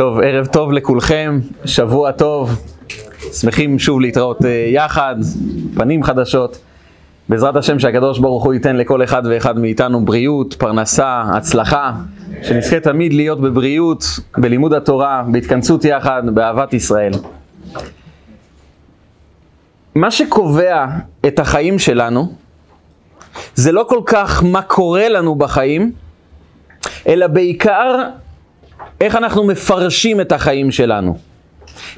טוב, ערב טוב לכולכם, שבוע טוב, שמחים שוב להתראות אה, יחד, פנים חדשות. בעזרת השם שהקדוש ברוך הוא ייתן לכל אחד ואחד מאיתנו בריאות, פרנסה, הצלחה, שנזכה תמיד להיות בבריאות, בלימוד התורה, בהתכנסות יחד, באהבת ישראל. מה שקובע את החיים שלנו, זה לא כל כך מה קורה לנו בחיים, אלא בעיקר איך אנחנו מפרשים את החיים שלנו.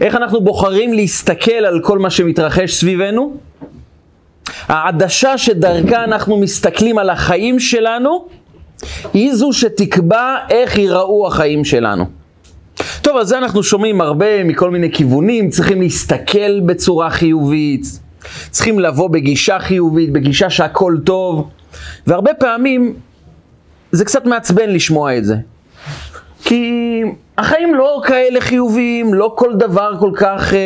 איך אנחנו בוחרים להסתכל על כל מה שמתרחש סביבנו. העדשה שדרכה אנחנו מסתכלים על החיים שלנו, היא זו שתקבע איך ייראו החיים שלנו. טוב, אז זה אנחנו שומעים הרבה מכל מיני כיוונים, צריכים להסתכל בצורה חיובית, צריכים לבוא בגישה חיובית, בגישה שהכל טוב, והרבה פעמים זה קצת מעצבן לשמוע את זה. כי החיים לא כאלה חיוביים, לא כל דבר כל כך אה,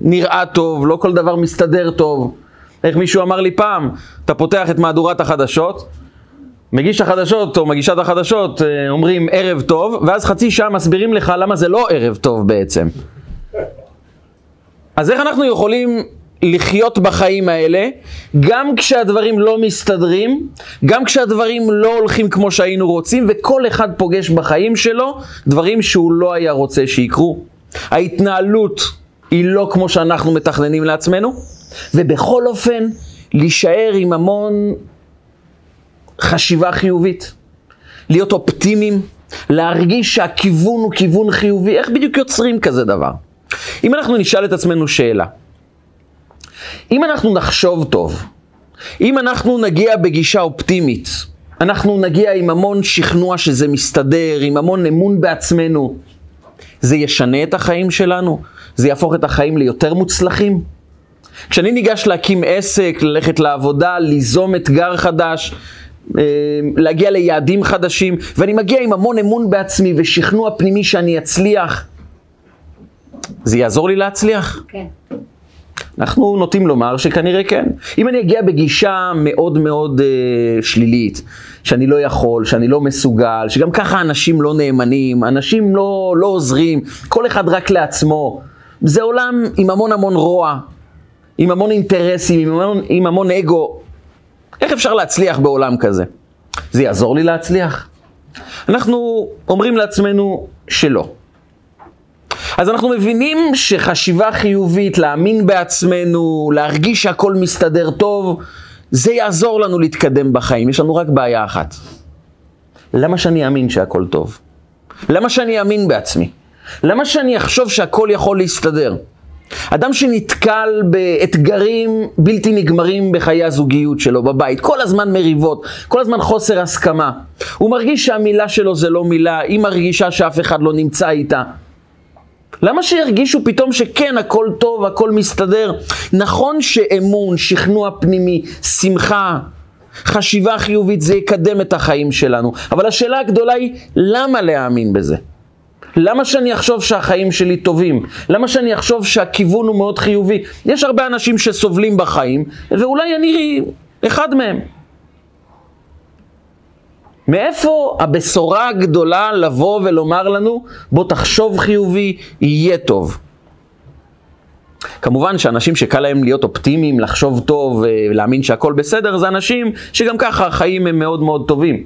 נראה טוב, לא כל דבר מסתדר טוב. איך מישהו אמר לי פעם, אתה פותח את מהדורת החדשות, מגיש החדשות או מגישת החדשות אה, אומרים ערב טוב, ואז חצי שעה מסבירים לך למה זה לא ערב טוב בעצם. אז איך אנחנו יכולים לחיות בחיים האלה, גם כשהדברים לא מסתדרים, גם כשהדברים לא הולכים כמו שהיינו רוצים, וכל אחד פוגש בחיים שלו דברים שהוא לא היה רוצה שיקרו. ההתנהלות היא לא כמו שאנחנו מתכננים לעצמנו, ובכל אופן, להישאר עם המון חשיבה חיובית, להיות אופטימיים, להרגיש שהכיוון הוא כיוון חיובי, איך בדיוק יוצרים כזה דבר? אם אנחנו נשאל את עצמנו שאלה, אם אנחנו נחשוב טוב, אם אנחנו נגיע בגישה אופטימית, אנחנו נגיע עם המון שכנוע שזה מסתדר, עם המון אמון בעצמנו, זה ישנה את החיים שלנו? זה יהפוך את החיים ליותר מוצלחים? כשאני ניגש להקים עסק, ללכת לעבודה, ליזום אתגר חדש, אה, להגיע ליעדים חדשים, ואני מגיע עם המון אמון בעצמי ושכנוע פנימי שאני אצליח, זה יעזור לי להצליח? כן. אנחנו נוטים לומר שכנראה כן. אם אני אגיע בגישה מאוד מאוד אה, שלילית, שאני לא יכול, שאני לא מסוגל, שגם ככה אנשים לא נאמנים, אנשים לא, לא עוזרים, כל אחד רק לעצמו, זה עולם עם המון המון רוע, עם המון אינטרסים, עם המון, עם המון אגו. איך אפשר להצליח בעולם כזה? זה יעזור לי להצליח? אנחנו אומרים לעצמנו שלא. אז אנחנו מבינים שחשיבה חיובית, להאמין בעצמנו, להרגיש שהכל מסתדר טוב, זה יעזור לנו להתקדם בחיים. יש לנו רק בעיה אחת. למה שאני אאמין שהכל טוב? למה שאני אאמין בעצמי? למה שאני אחשוב שהכל יכול להסתדר? אדם שנתקל באתגרים בלתי נגמרים בחיי הזוגיות שלו, בבית, כל הזמן מריבות, כל הזמן חוסר הסכמה. הוא מרגיש שהמילה שלו זה לא מילה, היא מרגישה שאף אחד לא נמצא איתה. למה שירגישו פתאום שכן, הכל טוב, הכל מסתדר? נכון שאמון, שכנוע פנימי, שמחה, חשיבה חיובית, זה יקדם את החיים שלנו. אבל השאלה הגדולה היא, למה להאמין בזה? למה שאני אחשוב שהחיים שלי טובים? למה שאני אחשוב שהכיוון הוא מאוד חיובי? יש הרבה אנשים שסובלים בחיים, ואולי אני אחד מהם. מאיפה הבשורה הגדולה לבוא ולומר לנו, בוא תחשוב חיובי, יהיה טוב. כמובן שאנשים שקל להם להיות אופטימיים, לחשוב טוב ולהאמין שהכל בסדר, זה אנשים שגם ככה החיים הם מאוד מאוד טובים.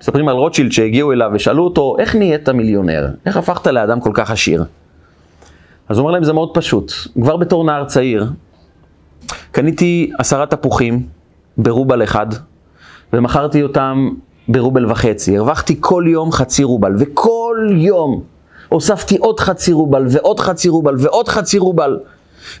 מספרים על רוטשילד שהגיעו אליו ושאלו אותו, איך נהיית מיליונר? איך הפכת לאדם כל כך עשיר? אז הוא אומר להם, זה מאוד פשוט. כבר בתור נער צעיר, קניתי עשרה תפוחים ברובל אחד, ומכרתי אותם ברובל וחצי. הרווחתי כל יום חצי רובל, וכל יום הוספתי עוד חצי רובל, ועוד חצי רובל, ועוד חצי רובל.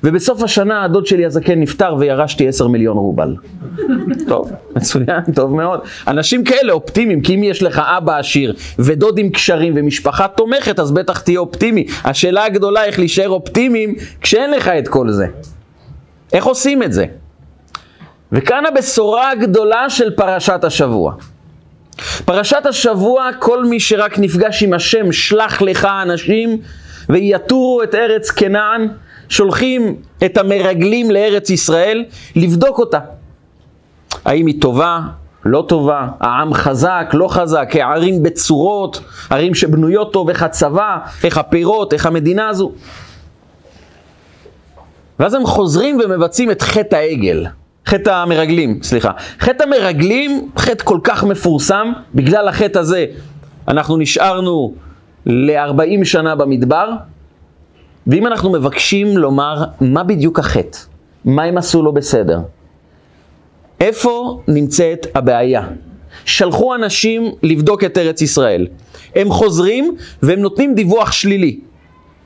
ובסוף השנה הדוד שלי הזקן נפטר וירשתי עשר מיליון רובל. טוב, מצוין, טוב מאוד. אנשים כאלה אופטימיים, כי אם יש לך אבא עשיר ודוד עם קשרים ומשפחה תומכת, אז בטח תהיה אופטימי. השאלה הגדולה איך להישאר אופטימיים כשאין לך את כל זה. איך עושים את זה? וכאן הבשורה הגדולה של פרשת השבוע. פרשת השבוע, כל מי שרק נפגש עם השם, שלח לך אנשים ויתורו את ארץ כנען, שולחים את המרגלים לארץ ישראל לבדוק אותה. האם היא טובה? לא טובה, העם חזק, לא חזק, הערים בצורות, ערים שבנויות טוב, איך הצבא, איך הפירות, איך המדינה הזו. ואז הם חוזרים ומבצעים את חטא העגל, חטא המרגלים, סליחה. חטא המרגלים, חטא כל כך מפורסם, בגלל החטא הזה אנחנו נשארנו ל-40 שנה במדבר, ואם אנחנו מבקשים לומר מה בדיוק החטא, מה הם עשו לא בסדר, איפה נמצאת הבעיה? שלחו אנשים לבדוק את ארץ ישראל. הם חוזרים והם נותנים דיווח שלילי,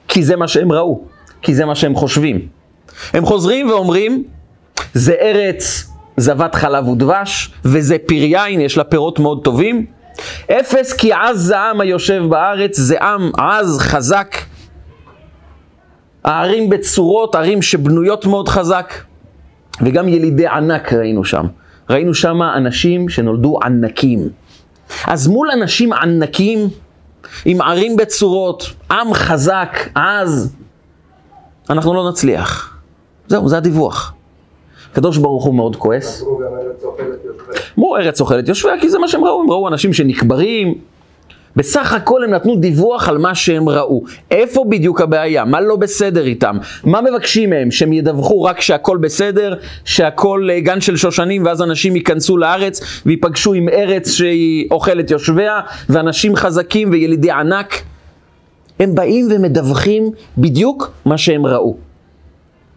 כי זה מה שהם ראו, כי זה מה שהם חושבים. הם חוזרים ואומרים, זה ארץ זבת חלב ודבש, וזה פריין, יש לה פירות מאוד טובים. אפס כי עז זה עם היושב בארץ, זה עם עז, חזק. הערים בצורות, ערים שבנויות מאוד חזק. וגם ילידי ענק ראינו שם. ראינו שם אנשים שנולדו ענקים. אז מול אנשים ענקים, עם ערים בצורות, עם חזק, עז, אנחנו לא נצליח. זהו, זה הדיווח. הקדוש ברוך הוא מאוד כועס. אמרו ארץ אוכלת יושביה, כי זה מה שהם ראו, הם ראו אנשים שנקברים. בסך הכל הם נתנו דיווח על מה שהם ראו. איפה בדיוק הבעיה? מה לא בסדר איתם? מה מבקשים מהם? שהם ידווחו רק שהכל בסדר, שהכל אה, גן של שושנים, ואז אנשים ייכנסו לארץ ויפגשו עם ארץ שהיא אוכלת יושביה, ואנשים חזקים וילידי ענק? הם באים ומדווחים בדיוק מה שהם ראו.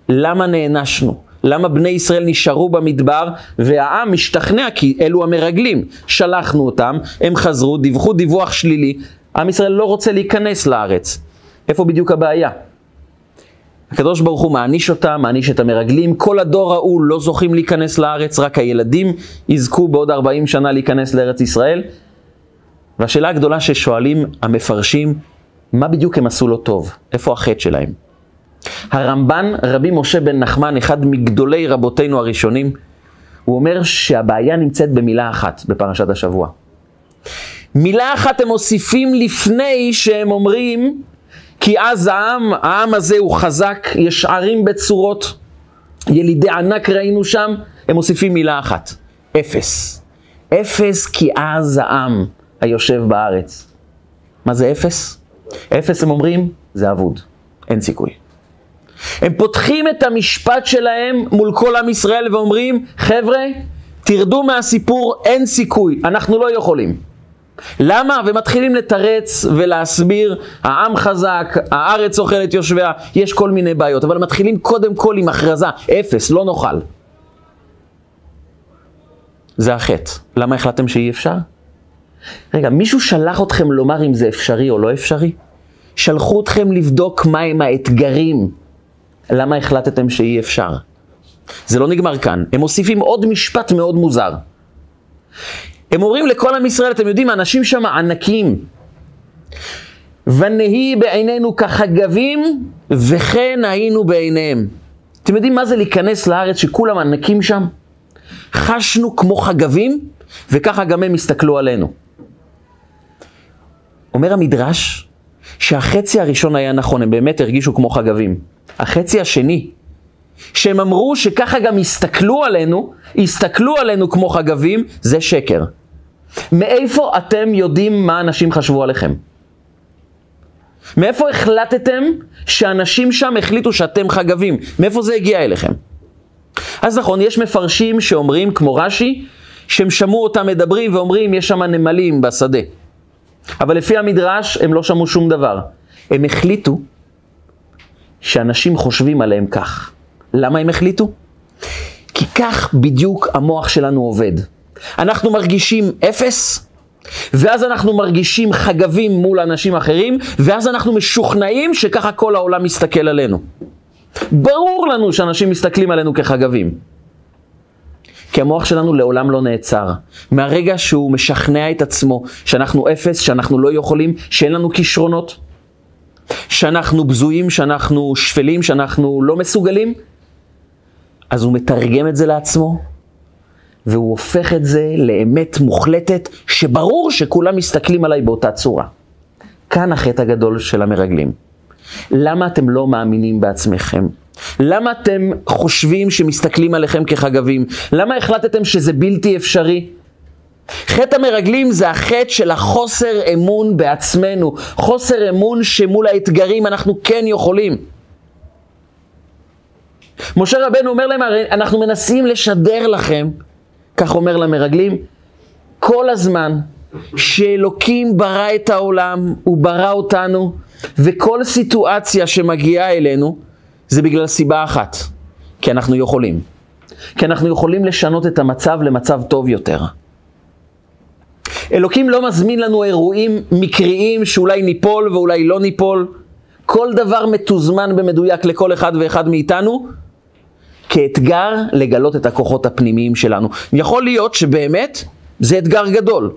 למה נענשנו? למה בני ישראל נשארו במדבר והעם משתכנע כי אלו המרגלים. שלחנו אותם, הם חזרו, דיווחו דיווח שלילי, עם ישראל לא רוצה להיכנס לארץ. איפה בדיוק הבעיה? הקדוש ברוך הוא מעניש אותם, מעניש את המרגלים, כל הדור ההוא לא זוכים להיכנס לארץ, רק הילדים יזכו בעוד 40 שנה להיכנס לארץ ישראל. והשאלה הגדולה ששואלים המפרשים, מה בדיוק הם עשו לא טוב? איפה החטא שלהם? הרמב"ן, רבי משה בן נחמן, אחד מגדולי רבותינו הראשונים, הוא אומר שהבעיה נמצאת במילה אחת בפרשת השבוע. מילה אחת הם מוסיפים לפני שהם אומרים כי אז העם, העם הזה הוא חזק, יש ערים בצורות, ילידי ענק ראינו שם, הם מוסיפים מילה אחת, אפס. אפס כי אז העם היושב בארץ. מה זה אפס? אפס הם אומרים, זה אבוד, אין סיכוי. הם פותחים את המשפט שלהם מול כל עם ישראל ואומרים, חבר'ה, תרדו מהסיפור, אין סיכוי, אנחנו לא יכולים. למה? ומתחילים לתרץ ולהסביר, העם חזק, הארץ אוכלת יושביה, יש כל מיני בעיות, אבל מתחילים קודם כל עם הכרזה, אפס, לא נאכל. זה החטא. למה החלטתם שאי אפשר? רגע, מישהו שלח אתכם לומר אם זה אפשרי או לא אפשרי? שלחו אתכם לבדוק מהם האתגרים למה החלטתם שאי אפשר? זה לא נגמר כאן. הם מוסיפים עוד משפט מאוד מוזר. הם אומרים לכל עם ישראל, אתם יודעים, האנשים שם ענקים. ונהי בעינינו כחגבים, וכן היינו בעיניהם. אתם יודעים מה זה להיכנס לארץ שכולם ענקים שם? חשנו כמו חגבים, וככה גם הם הסתכלו עלינו. אומר המדרש שהחצי הראשון היה נכון, הם באמת הרגישו כמו חגבים. החצי השני, שהם אמרו שככה גם הסתכלו עלינו, הסתכלו עלינו כמו חגבים, זה שקר. מאיפה אתם יודעים מה אנשים חשבו עליכם? מאיפה החלטתם שאנשים שם החליטו שאתם חגבים? מאיפה זה הגיע אליכם? אז נכון, יש מפרשים שאומרים, כמו רש"י, שהם שמעו אותם מדברים ואומרים, יש שם נמלים בשדה. אבל לפי המדרש, הם לא שמעו שום דבר. הם החליטו שאנשים חושבים עליהם כך. למה הם החליטו? כי כך בדיוק המוח שלנו עובד. אנחנו מרגישים אפס, ואז אנחנו מרגישים חגבים מול אנשים אחרים, ואז אנחנו משוכנעים שככה כל העולם מסתכל עלינו. ברור לנו שאנשים מסתכלים עלינו כחגבים. כי המוח שלנו לעולם לא נעצר. מהרגע שהוא משכנע את עצמו שאנחנו אפס, שאנחנו לא יכולים, שאין לנו כישרונות, שאנחנו בזויים, שאנחנו שפלים, שאנחנו לא מסוגלים, אז הוא מתרגם את זה לעצמו, והוא הופך את זה לאמת מוחלטת, שברור שכולם מסתכלים עליי באותה צורה. כאן החטא הגדול של המרגלים. למה אתם לא מאמינים בעצמכם? למה אתם חושבים שמסתכלים עליכם כחגבים? למה החלטתם שזה בלתי אפשרי? חטא המרגלים זה החטא של החוסר אמון בעצמנו, חוסר אמון שמול האתגרים אנחנו כן יכולים. משה רבנו אומר להם, הרי אנחנו מנסים לשדר לכם, כך אומר למרגלים, כל הזמן שאלוקים ברא את העולם, הוא ברא אותנו, וכל סיטואציה שמגיעה אלינו, זה בגלל סיבה אחת, כי אנחנו יכולים. כי אנחנו יכולים לשנות את המצב למצב טוב יותר. אלוקים לא מזמין לנו אירועים מקריים שאולי ניפול ואולי לא ניפול. כל דבר מתוזמן במדויק לכל אחד ואחד מאיתנו, כאתגר לגלות את הכוחות הפנימיים שלנו. יכול להיות שבאמת זה אתגר גדול.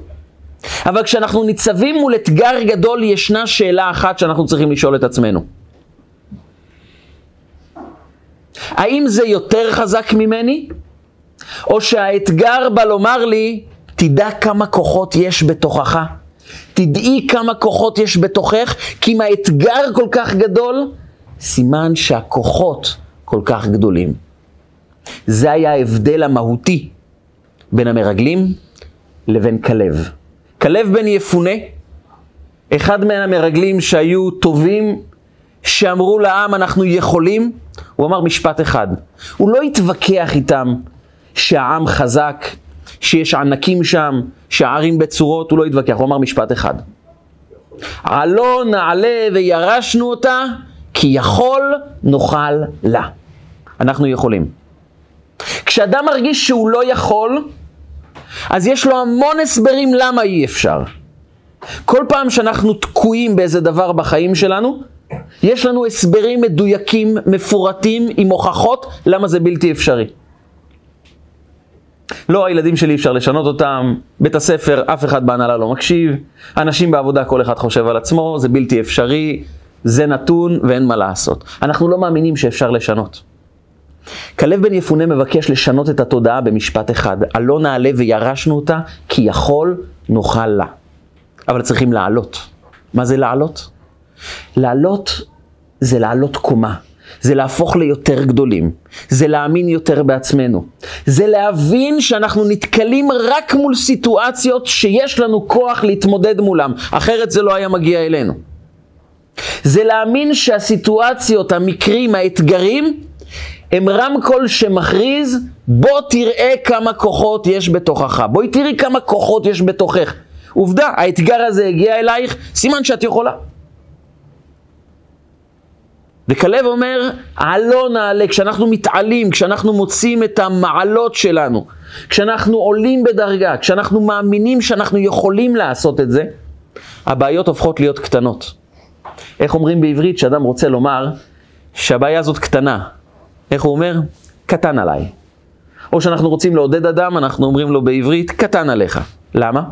אבל כשאנחנו ניצבים מול אתגר גדול, ישנה שאלה אחת שאנחנו צריכים לשאול את עצמנו. האם זה יותר חזק ממני? או שהאתגר בא לומר לי, תדע כמה כוחות יש בתוכך. תדעי כמה כוחות יש בתוכך, כי אם האתגר כל כך גדול, סימן שהכוחות כל כך גדולים. זה היה ההבדל המהותי בין המרגלים לבין כלב. כלב בן יפונה, אחד מן המרגלים שהיו טובים, שאמרו לעם אנחנו יכולים, הוא אמר משפט אחד. הוא לא התווכח איתם שהעם חזק, שיש ענקים שם, שהערים בצורות, הוא לא התווכח, הוא אמר משפט אחד. עלו נעלה וירשנו אותה, כי יכול נאכל לה. אנחנו יכולים. כשאדם מרגיש שהוא לא יכול, אז יש לו המון הסברים למה אי אפשר. כל פעם שאנחנו תקועים באיזה דבר בחיים שלנו, יש לנו הסברים מדויקים, מפורטים, עם הוכחות למה זה בלתי אפשרי. לא, הילדים שלי אפשר לשנות אותם, בית הספר, אף אחד בהנהלה לא מקשיב, אנשים בעבודה, כל אחד חושב על עצמו, זה בלתי אפשרי, זה נתון ואין מה לעשות. אנחנו לא מאמינים שאפשר לשנות. כלב בן יפונה מבקש לשנות את התודעה במשפט אחד, הלא נעלה וירשנו אותה, כי יכול נאכל לה. אבל צריכים לעלות. מה זה לעלות? לעלות זה לעלות קומה. זה להפוך ליותר גדולים, זה להאמין יותר בעצמנו, זה להבין שאנחנו נתקלים רק מול סיטואציות שיש לנו כוח להתמודד מולם, אחרת זה לא היה מגיע אלינו. זה להאמין שהסיטואציות, המקרים, האתגרים, הם רמקול שמכריז, בוא תראה כמה כוחות יש בתוכך, בואי תראי כמה כוחות יש בתוכך. עובדה, האתגר הזה הגיע אלייך, סימן שאת יכולה. וכלב אומר, עלו נעלה, כשאנחנו מתעלים, כשאנחנו מוצאים את המעלות שלנו, כשאנחנו עולים בדרגה, כשאנחנו מאמינים שאנחנו יכולים לעשות את זה, הבעיות הופכות להיות קטנות. איך אומרים בעברית שאדם רוצה לומר שהבעיה הזאת קטנה? איך הוא אומר? קטן עליי. או שאנחנו רוצים לעודד אדם, אנחנו אומרים לו בעברית, קטן עליך. למה?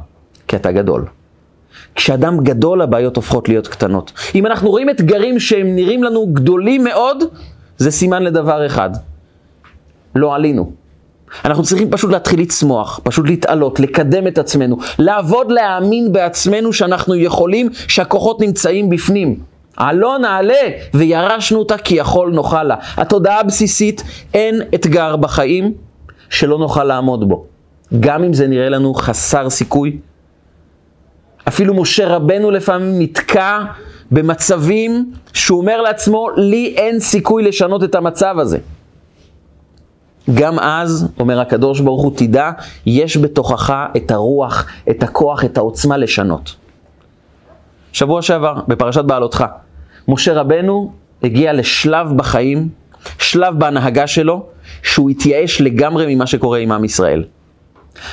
כי אתה גדול. כשאדם גדול הבעיות הופכות להיות קטנות. אם אנחנו רואים אתגרים שהם נראים לנו גדולים מאוד, זה סימן לדבר אחד. לא עלינו. אנחנו צריכים פשוט להתחיל לצמוח, פשוט להתעלות, לקדם את עצמנו, לעבוד, להאמין בעצמנו שאנחנו יכולים, שהכוחות נמצאים בפנים. עלו נעלה וירשנו אותה כי יכול נאכל לה. התודעה הבסיסית, אין אתגר בחיים שלא נוכל לעמוד בו. גם אם זה נראה לנו חסר סיכוי, אפילו משה רבנו לפעמים נתקע במצבים שהוא אומר לעצמו, לי אין סיכוי לשנות את המצב הזה. גם אז, אומר הקדוש ברוך הוא, תדע, יש בתוכך את הרוח, את הכוח, את העוצמה לשנות. שבוע שעבר, בפרשת בעלותך, משה רבנו הגיע לשלב בחיים, שלב בהנהגה שלו, שהוא התייאש לגמרי ממה שקורה עם עם ישראל.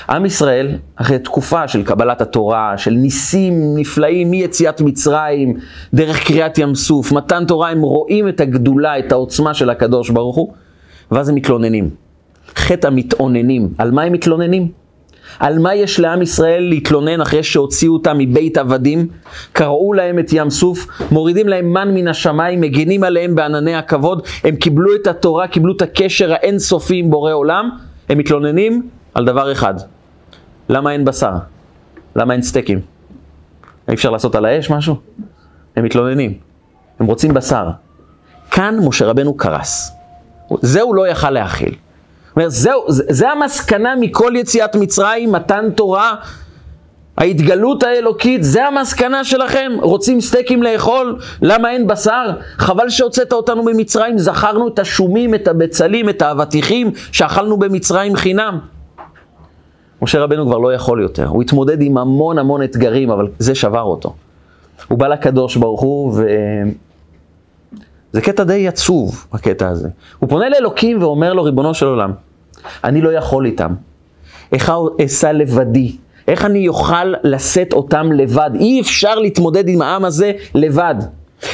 עם ישראל, אחרי תקופה של קבלת התורה, של ניסים נפלאים מיציאת מצרים, דרך קריאת ים סוף, מתן תורה, הם רואים את הגדולה, את העוצמה של הקדוש ברוך הוא, ואז הם מתלוננים. חטא המתאוננים. על מה הם מתלוננים? על מה יש לעם ישראל להתלונן אחרי שהוציאו אותם מבית עבדים, קרעו להם את ים סוף, מורידים להם מן מן השמיים, מגינים עליהם בענני הכבוד, הם קיבלו את התורה, קיבלו את הקשר האינסופי עם בורא עולם, הם מתלוננים על דבר אחד, למה אין בשר? למה אין סטייקים? אי אפשר לעשות על האש משהו? הם מתלוננים, הם רוצים בשר. כאן משה רבנו קרס. זה הוא לא יכל להכיל. אומר, זהו, זה, זה המסקנה מכל יציאת מצרים, מתן תורה, ההתגלות האלוקית, זה המסקנה שלכם? רוצים סטייקים לאכול? למה אין בשר? חבל שהוצאת אותנו ממצרים, זכרנו את השומים, את הבצלים, את האבטיחים שאכלנו במצרים חינם. משה רבנו כבר לא יכול יותר, הוא התמודד עם המון המון אתגרים, אבל זה שבר אותו. הוא בא לקדוש ברוך הוא, ו... זה קטע די עצוב, הקטע הזה. הוא פונה לאלוקים ואומר לו, ריבונו של עולם, אני לא יכול איתם. איך אשא לבדי? איך אני אוכל לשאת אותם לבד? אי אפשר להתמודד עם העם הזה לבד.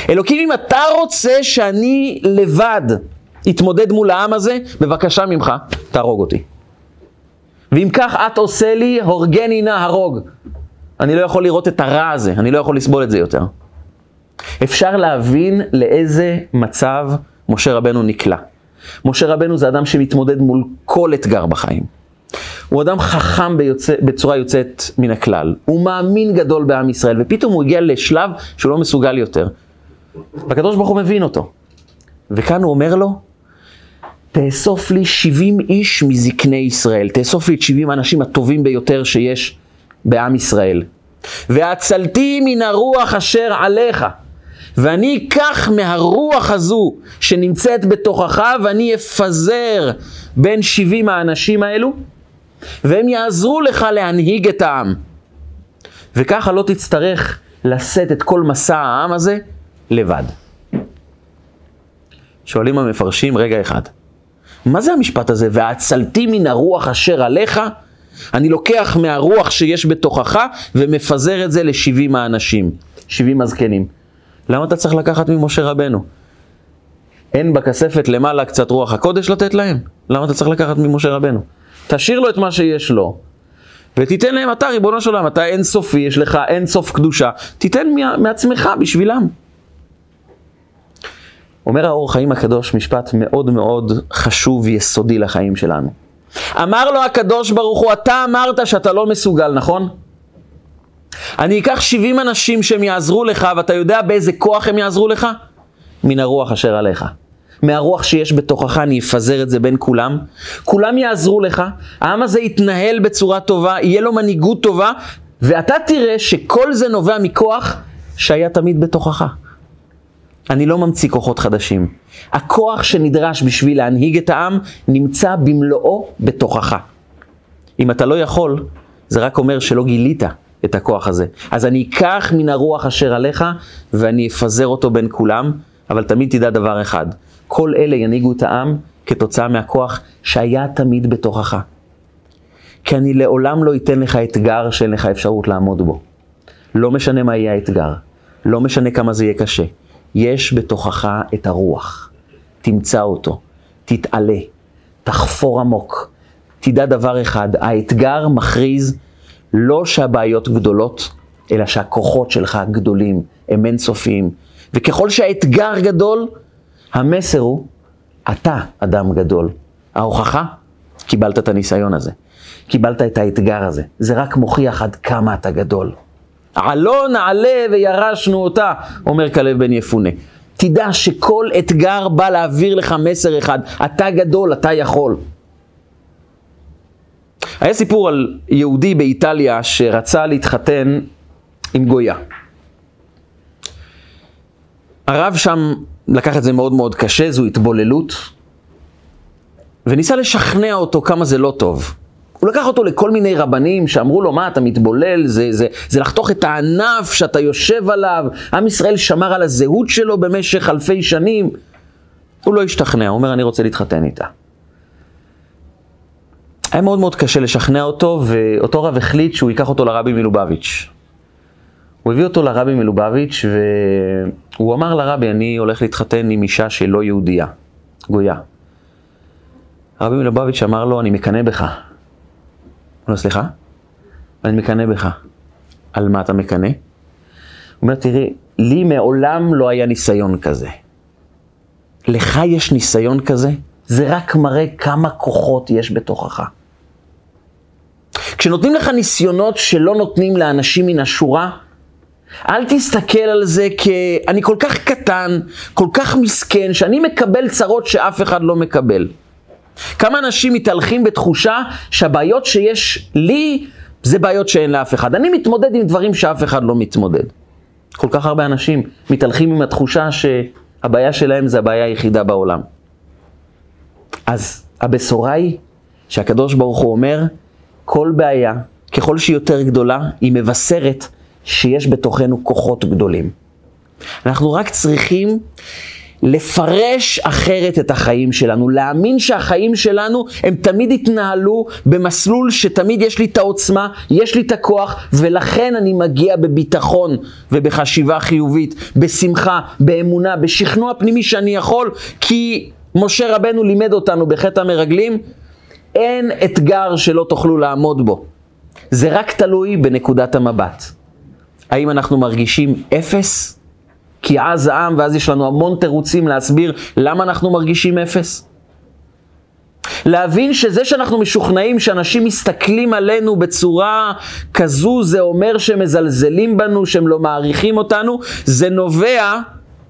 אלוקים, אם אתה רוצה שאני לבד אתמודד מול העם הזה, בבקשה ממך, תהרוג אותי. ואם כך את עושה לי, הורגני נא הרוג. אני לא יכול לראות את הרע הזה, אני לא יכול לסבול את זה יותר. אפשר להבין לאיזה מצב משה רבנו נקלע. משה רבנו זה אדם שמתמודד מול כל אתגר בחיים. הוא אדם חכם ביוצא, בצורה יוצאת מן הכלל. הוא מאמין גדול בעם ישראל, ופתאום הוא הגיע לשלב שהוא לא מסוגל יותר. והקדוש ברוך הוא מבין אותו. וכאן הוא אומר לו, תאסוף לי 70 איש מזקני ישראל, תאסוף לי את 70 האנשים הטובים ביותר שיש בעם ישראל. והצלתי מן הרוח אשר עליך. ואני אקח מהרוח הזו שנמצאת בתוכך ואני אפזר בין 70 האנשים האלו והם יעזרו לך להנהיג את העם. וככה לא תצטרך לשאת את כל מסע העם הזה לבד. שואלים המפרשים, רגע אחד, מה זה המשפט הזה? והצלתי מן הרוח אשר עליך? אני לוקח מהרוח שיש בתוכך ומפזר את זה ל-70 האנשים, 70 הזקנים. למה אתה צריך לקחת ממשה רבנו? אין בכספת למעלה קצת רוח הקודש לתת להם? למה אתה צריך לקחת ממשה רבנו? תשאיר לו את מה שיש לו, ותיתן להם אתה, ריבונו של עולם, אתה אין סופי, יש לך אין סוף קדושה, תיתן מעצמך בשבילם. אומר האור חיים הקדוש משפט מאוד מאוד חשוב ויסודי לחיים שלנו. אמר לו הקדוש ברוך הוא, אתה אמרת שאתה לא מסוגל, נכון? אני אקח 70 אנשים שהם יעזרו לך, ואתה יודע באיזה כוח הם יעזרו לך? מן הרוח אשר עליך. מהרוח שיש בתוכך, אני אפזר את זה בין כולם. כולם יעזרו לך, העם הזה יתנהל בצורה טובה, יהיה לו מנהיגות טובה, ואתה תראה שכל זה נובע מכוח שהיה תמיד בתוכך. אני לא ממציא כוחות חדשים. הכוח שנדרש בשביל להנהיג את העם נמצא במלואו בתוכך. אם אתה לא יכול, זה רק אומר שלא גילית את הכוח הזה. אז אני אקח מן הרוח אשר עליך ואני אפזר אותו בין כולם, אבל תמיד תדע דבר אחד, כל אלה ינהיגו את העם כתוצאה מהכוח שהיה תמיד בתוכך. כי אני לעולם לא אתן לך אתגר שאין לך אפשרות לעמוד בו. לא משנה מה יהיה האתגר, לא משנה כמה זה יהיה קשה. יש בתוכך את הרוח. תמצא אותו, תתעלה, תחפור עמוק. תדע דבר אחד, האתגר מכריז לא שהבעיות גדולות, אלא שהכוחות שלך גדולים, הם אינסופיים. וככל שהאתגר גדול, המסר הוא, אתה אדם גדול. ההוכחה, קיבלת את הניסיון הזה. קיבלת את האתגר הזה. זה רק מוכיח עד כמה אתה גדול. עלו נעלה וירשנו אותה, אומר כלב בן יפונה. תדע שכל אתגר בא להעביר לך מסר אחד, אתה גדול, אתה יכול. היה סיפור על יהודי באיטליה שרצה להתחתן עם גויה. הרב שם לקח את זה מאוד מאוד קשה, זו התבוללות, וניסה לשכנע אותו כמה זה לא טוב. הוא לקח אותו לכל מיני רבנים שאמרו לו, מה, אתה מתבולל? זה, זה, זה לחתוך את הענף שאתה יושב עליו. עם ישראל שמר על הזהות שלו במשך אלפי שנים. הוא לא השתכנע, הוא אומר, אני רוצה להתחתן איתה. היה מאוד מאוד קשה לשכנע אותו, ואותו רב החליט שהוא ייקח אותו לרבי מלובביץ'. הוא הביא אותו לרבי מלובביץ', והוא אמר לרבי, אני הולך להתחתן עם אישה שלא יהודייה, גויה. הרבי מלובביץ' אמר לו, אני מקנא בך. אומר, סליחה? אני מקנא בך. על מה אתה מקנא? הוא אומר, תראי, לי מעולם לא היה ניסיון כזה. לך יש ניסיון כזה? זה רק מראה כמה כוחות יש בתוכך. כשנותנים לך ניסיונות שלא נותנים לאנשים מן השורה, אל תסתכל על זה כ"אני כל כך קטן, כל כך מסכן, שאני מקבל צרות שאף אחד לא מקבל". כמה אנשים מתהלכים בתחושה שהבעיות שיש לי, זה בעיות שאין לאף אחד. אני מתמודד עם דברים שאף אחד לא מתמודד. כל כך הרבה אנשים מתהלכים עם התחושה שהבעיה שלהם זה הבעיה היחידה בעולם. אז הבשורה היא שהקדוש ברוך הוא אומר, כל בעיה, ככל שהיא יותר גדולה, היא מבשרת שיש בתוכנו כוחות גדולים. אנחנו רק צריכים לפרש אחרת את החיים שלנו, להאמין שהחיים שלנו הם תמיד יתנהלו במסלול שתמיד יש לי את העוצמה, יש לי את הכוח, ולכן אני מגיע בביטחון ובחשיבה חיובית, בשמחה, באמונה, בשכנוע פנימי שאני יכול, כי משה רבנו לימד אותנו בחטא המרגלים, אין אתגר שלא תוכלו לעמוד בו. זה רק תלוי בנקודת המבט. האם אנחנו מרגישים אפס? כי עז העם, ואז יש לנו המון תירוצים להסביר למה אנחנו מרגישים אפס. להבין שזה שאנחנו משוכנעים שאנשים מסתכלים עלינו בצורה כזו, זה אומר שהם מזלזלים בנו, שהם לא מעריכים אותנו, זה נובע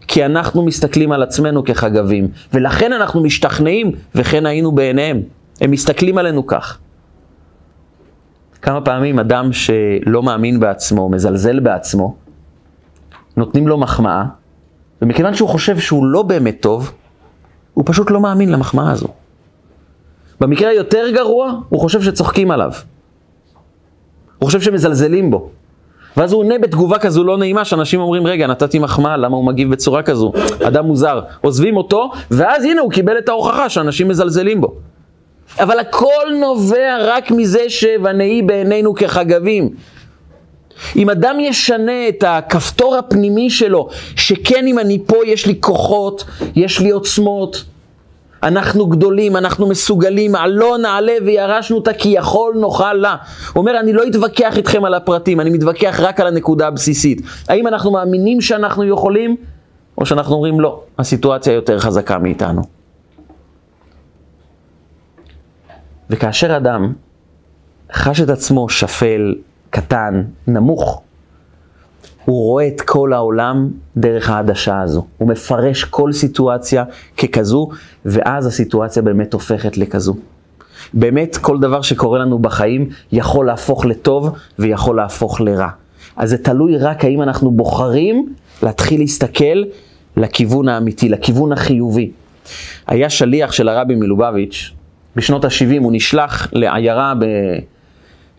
כי אנחנו מסתכלים על עצמנו כחגבים, ולכן אנחנו משתכנעים, וכן היינו בעיניהם. הם מסתכלים עלינו כך. כמה פעמים אדם שלא מאמין בעצמו, מזלזל בעצמו, נותנים לו מחמאה, ומכיוון שהוא חושב שהוא לא באמת טוב, הוא פשוט לא מאמין למחמאה הזו. במקרה היותר גרוע, הוא חושב שצוחקים עליו. הוא חושב שמזלזלים בו. ואז הוא עונה בתגובה כזו לא נעימה, שאנשים אומרים, רגע, נתתי מחמאה, למה הוא מגיב בצורה כזו? אדם מוזר. עוזבים אותו, ואז הנה הוא קיבל את ההוכחה שאנשים מזלזלים בו. אבל הכל נובע רק מזה שוונהי בעינינו כחגבים. אם אדם ישנה את הכפתור הפנימי שלו, שכן אם אני פה יש לי כוחות, יש לי עוצמות, אנחנו גדולים, אנחנו מסוגלים, עלו נעלה וירשנו אותה כי יכול נוכל לה. הוא אומר, אני לא אתווכח איתכם על הפרטים, אני מתווכח רק על הנקודה הבסיסית. האם אנחנו מאמינים שאנחנו יכולים, או שאנחנו אומרים לא, הסיטואציה יותר חזקה מאיתנו. וכאשר אדם חש את עצמו שפל, קטן, נמוך, הוא רואה את כל העולם דרך העדשה הזו. הוא מפרש כל סיטואציה ככזו, ואז הסיטואציה באמת הופכת לכזו. באמת כל דבר שקורה לנו בחיים יכול להפוך לטוב ויכול להפוך לרע. אז זה תלוי רק האם אנחנו בוחרים להתחיל להסתכל לכיוון האמיתי, לכיוון החיובי. היה שליח של הרבי מלובביץ', בשנות ה-70 הוא נשלח לעיירה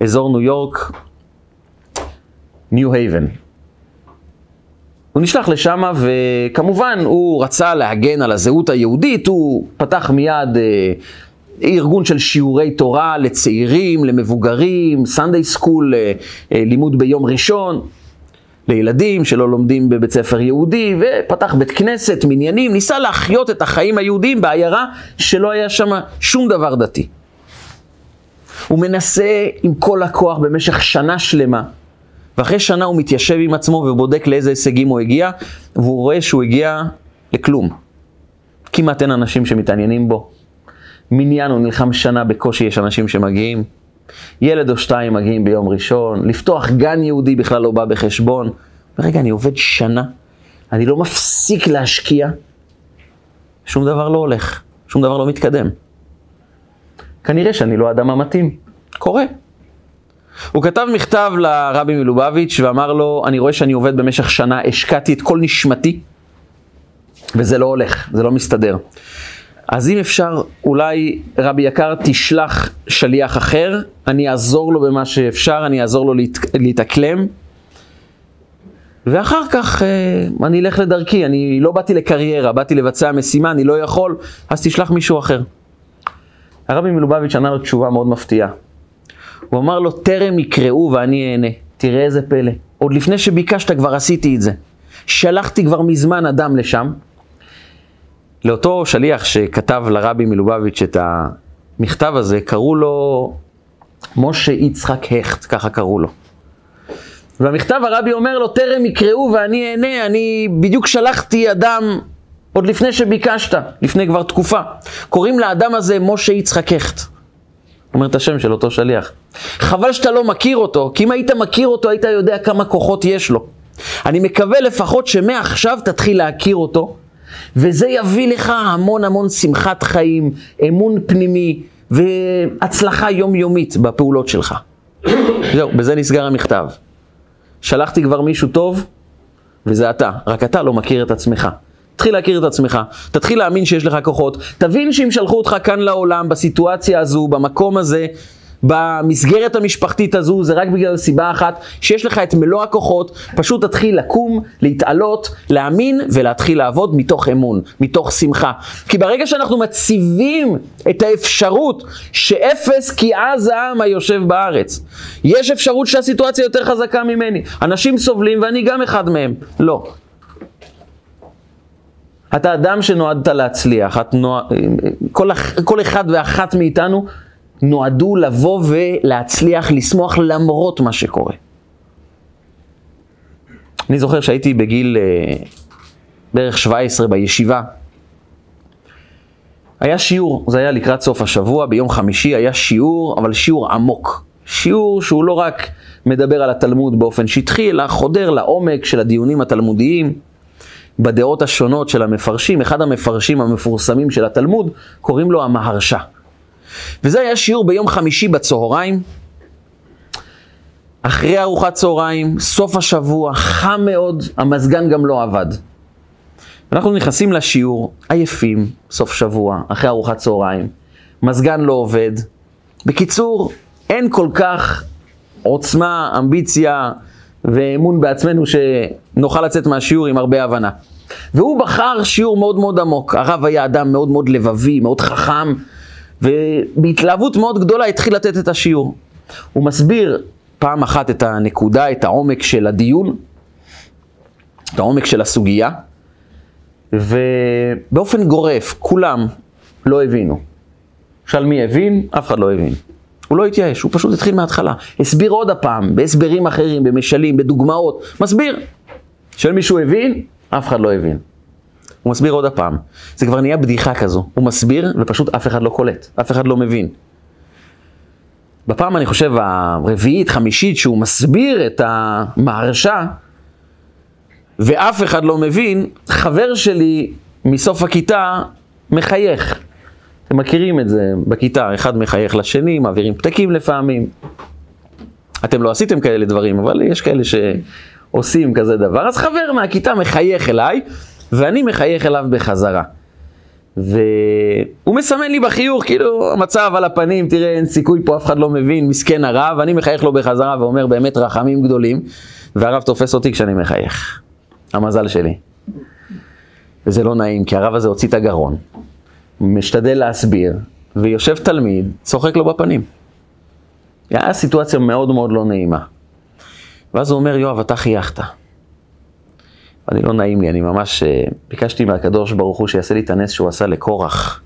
באזור ניו יורק, ניו הייבן. הוא נשלח לשם וכמובן הוא רצה להגן על הזהות היהודית, הוא פתח מיד אה, ארגון של שיעורי תורה לצעירים, למבוגרים, Sunday school, אה, אה, לימוד ביום ראשון. לילדים שלא לומדים בבית ספר יהודי, ופתח בית כנסת, מניינים, ניסה להחיות את החיים היהודיים בעיירה שלא היה שם שום דבר דתי. הוא מנסה עם כל הכוח במשך שנה שלמה, ואחרי שנה הוא מתיישב עם עצמו ובודק לאיזה הישגים הוא הגיע, והוא רואה שהוא הגיע לכלום. כמעט אין אנשים שמתעניינים בו. מניין הוא נלחם שנה, בקושי יש אנשים שמגיעים. ילד או שתיים מגיעים ביום ראשון, לפתוח גן יהודי בכלל לא בא בחשבון. ורגע, אני עובד שנה, אני לא מפסיק להשקיע, שום דבר לא הולך, שום דבר לא מתקדם. כנראה שאני לא האדם המתאים. קורה. הוא כתב מכתב לרבי מלובביץ' ואמר לו, אני רואה שאני עובד במשך שנה, השקעתי את כל נשמתי, וזה לא הולך, זה לא מסתדר. אז אם אפשר, אולי רבי יקר תשלח שליח אחר, אני אעזור לו במה שאפשר, אני אעזור לו להת, להתאקלם, ואחר כך אה, אני אלך לדרכי, אני לא באתי לקריירה, באתי לבצע משימה, אני לא יכול, אז תשלח מישהו אחר. הרבי מלובביץ' ענה לו תשובה מאוד מפתיעה. הוא אמר לו, טרם יקראו ואני אהנה. תראה איזה פלא. עוד לפני שביקשת כבר עשיתי את זה. שלחתי כבר מזמן אדם לשם, לאותו שליח שכתב לרבי מלובביץ' את המכתב הזה, קראו לו משה יצחק הכט, ככה קראו לו. במכתב הרבי אומר לו, טרם יקראו ואני אענה, אני בדיוק שלחתי אדם עוד לפני שביקשת, לפני כבר תקופה. קוראים לאדם הזה משה יצחק הכט. אומר את השם של אותו שליח. חבל שאתה לא מכיר אותו, כי אם היית מכיר אותו, היית יודע כמה כוחות יש לו. אני מקווה לפחות שמעכשיו תתחיל להכיר אותו, וזה יביא לך המון המון שמחת חיים, אמון פנימי והצלחה יומיומית בפעולות שלך. זהו, בזה נסגר המכתב. שלחתי כבר מישהו טוב, וזה אתה, רק אתה לא מכיר את עצמך. תתחיל להכיר את עצמך, תתחיל להאמין שיש לך כוחות, תבין שאם שלחו אותך כאן לעולם, בסיטואציה הזו, במקום הזה, במסגרת המשפחתית הזו, זה רק בגלל סיבה אחת, שיש לך את מלוא הכוחות, פשוט תתחיל לקום, להתעלות, להאמין ולהתחיל לעבוד מתוך אמון, מתוך שמחה. כי ברגע שאנחנו מציבים את האפשרות שאפס כי עז העם היושב בארץ, יש אפשרות שהסיטואציה יותר חזקה ממני. אנשים סובלים ואני גם אחד מהם. לא. אתה אדם שנועדת להצליח, נוע... כל, כל אחד ואחת מאיתנו נועדו לבוא ולהצליח לשמוח למרות מה שקורה. אני זוכר שהייתי בגיל אה, בערך 17 בישיבה. היה שיעור, זה היה לקראת סוף השבוע, ביום חמישי היה שיעור, אבל שיעור עמוק. שיעור שהוא לא רק מדבר על התלמוד באופן שטחי, אלא חודר לעומק של הדיונים התלמודיים, בדעות השונות של המפרשים. אחד המפרשים המפורסמים של התלמוד, קוראים לו המהרשה. וזה היה שיעור ביום חמישי בצהריים, אחרי ארוחת צהריים, סוף השבוע, חם מאוד, המזגן גם לא עבד. אנחנו נכנסים לשיעור, עייפים, סוף שבוע, אחרי ארוחת צהריים, מזגן לא עובד. בקיצור, אין כל כך עוצמה, אמביציה ואמון בעצמנו שנוכל לצאת מהשיעור עם הרבה הבנה. והוא בחר שיעור מאוד מאוד עמוק. הרב היה אדם מאוד מאוד לבבי, מאוד חכם, ובהתלהבות מאוד גדולה התחיל לתת את השיעור. הוא מסביר פעם אחת את הנקודה, את העומק של הדיון, את העומק של הסוגיה, ובאופן גורף, כולם לא הבינו. שאל מי הבין? אף אחד לא הבין. הוא לא התייאש, הוא פשוט התחיל מההתחלה. הסביר עוד הפעם, בהסברים אחרים, במשלים, בדוגמאות, מסביר. של מישהו הבין? אף אחד לא הבין. הוא מסביר עוד הפעם. זה כבר נהיה בדיחה כזו. הוא מסביר ופשוט אף אחד לא קולט, אף אחד לא מבין. בפעם, אני חושב, הרביעית, חמישית, שהוא מסביר את המהרשה, ואף אחד לא מבין, חבר שלי מסוף הכיתה מחייך. אתם מכירים את זה בכיתה, אחד מחייך לשני, מעבירים פתקים לפעמים. אתם לא עשיתם כאלה דברים, אבל יש כאלה שעושים כזה דבר. אז חבר מהכיתה מחייך אליי, ואני מחייך אליו בחזרה. והוא מסמן לי בחיוך, כאילו, המצב על הפנים, תראה, אין סיכוי פה, אף אחד לא מבין, מסכן הרב, אני מחייך לו בחזרה ואומר, באמת רחמים גדולים, והרב תופס אותי כשאני מחייך. המזל שלי. וזה לא נעים, כי הרב הזה הוציא את הגרון, משתדל להסביר, ויושב תלמיד, צוחק לו בפנים. היה סיטואציה מאוד מאוד לא נעימה. ואז הוא אומר, יואב, אתה חייכת. אני לא נעים לי, אני ממש אה, ביקשתי מהקדוש ברוך הוא שיעשה לי את הנס שהוא עשה לקורח.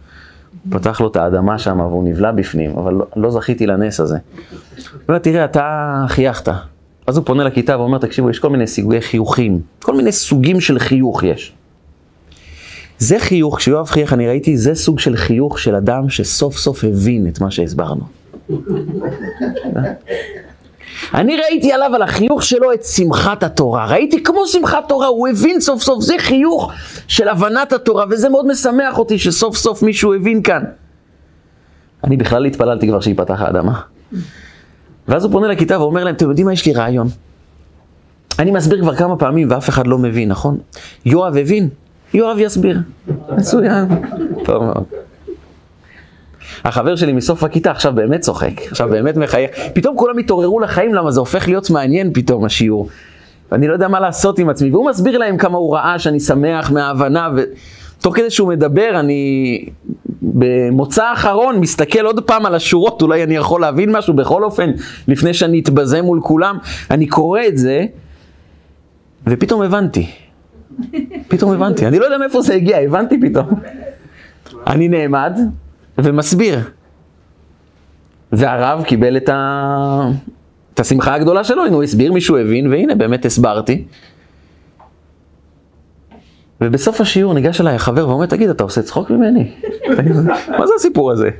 פתח לו את האדמה שם והוא נבלע בפנים, אבל לא, לא זכיתי לנס הזה. הוא אומר, תראה, אתה חייכת. אז הוא פונה לכיתה ואומר, תקשיבו, יש כל מיני סוגי חיוכים, כל מיני סוגים של חיוך יש. זה חיוך, כשיואב חייך, אני ראיתי, זה סוג של חיוך של אדם שסוף סוף הבין את מה שהסברנו. אני ראיתי עליו, על החיוך שלו, את שמחת התורה. ראיתי כמו שמחת תורה, הוא הבין סוף סוף, זה חיוך של הבנת התורה, וזה מאוד משמח אותי שסוף סוף מישהו הבין כאן. אני בכלל התפללתי כבר שיפתח האדמה. ואז הוא פונה לכיתה ואומר להם, אתם יודעים מה, יש לי רעיון. אני מסביר כבר כמה פעמים ואף אחד לא מבין, נכון? יואב הבין, יואב יסביר. מצוין. טוב מאוד. החבר שלי מסוף הכיתה עכשיו באמת צוחק, עכשיו באמת מחייך. פתאום כולם התעוררו לחיים, למה זה הופך להיות מעניין פתאום השיעור. ואני לא יודע מה לעשות עם עצמי. והוא מסביר להם כמה הוא ראה שאני שמח מההבנה, ותוך כדי שהוא מדבר, אני במוצא האחרון מסתכל עוד פעם על השורות, אולי אני יכול להבין משהו, בכל אופן, לפני שאני אתבזה מול כולם. אני קורא את זה, ופתאום הבנתי. פתאום הבנתי. אני לא יודע מאיפה זה הגיע, הבנתי פתאום. אני נעמד, ומסביר. והרב קיבל את, ה... את השמחה הגדולה שלו, הנה הוא הסביר, מישהו הבין, והנה באמת הסברתי. ובסוף השיעור ניגש אליי החבר ואומר, תגיד, אתה עושה צחוק ממני? מה זה הסיפור הזה?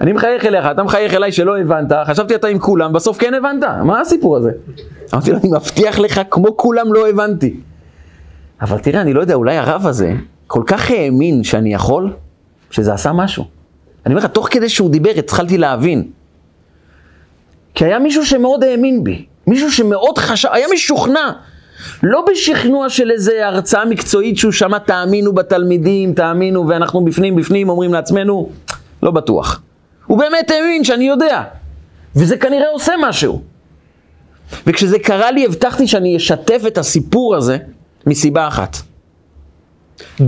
אני מחייך אליך, אתה מחייך אליי שלא הבנת, חשבתי אתה עם כולם, בסוף כן הבנת, מה הסיפור הזה? אמרתי לו, אני מבטיח לך, כמו כולם לא הבנתי. אבל תראה, אני לא יודע, אולי הרב הזה, כל כך האמין שאני יכול, שזה עשה משהו. אני אומר לך, תוך כדי שהוא דיבר, התחלתי להבין. כי היה מישהו שמאוד האמין בי, מישהו שמאוד חשב, היה משוכנע. לא בשכנוע של איזה הרצאה מקצועית שהוא שמע, תאמינו בתלמידים, תאמינו, ואנחנו בפנים בפנים אומרים לעצמנו, לא בטוח. הוא באמת האמין שאני יודע, וזה כנראה עושה משהו. וכשזה קרה לי, הבטחתי שאני אשתף את הסיפור הזה מסיבה אחת.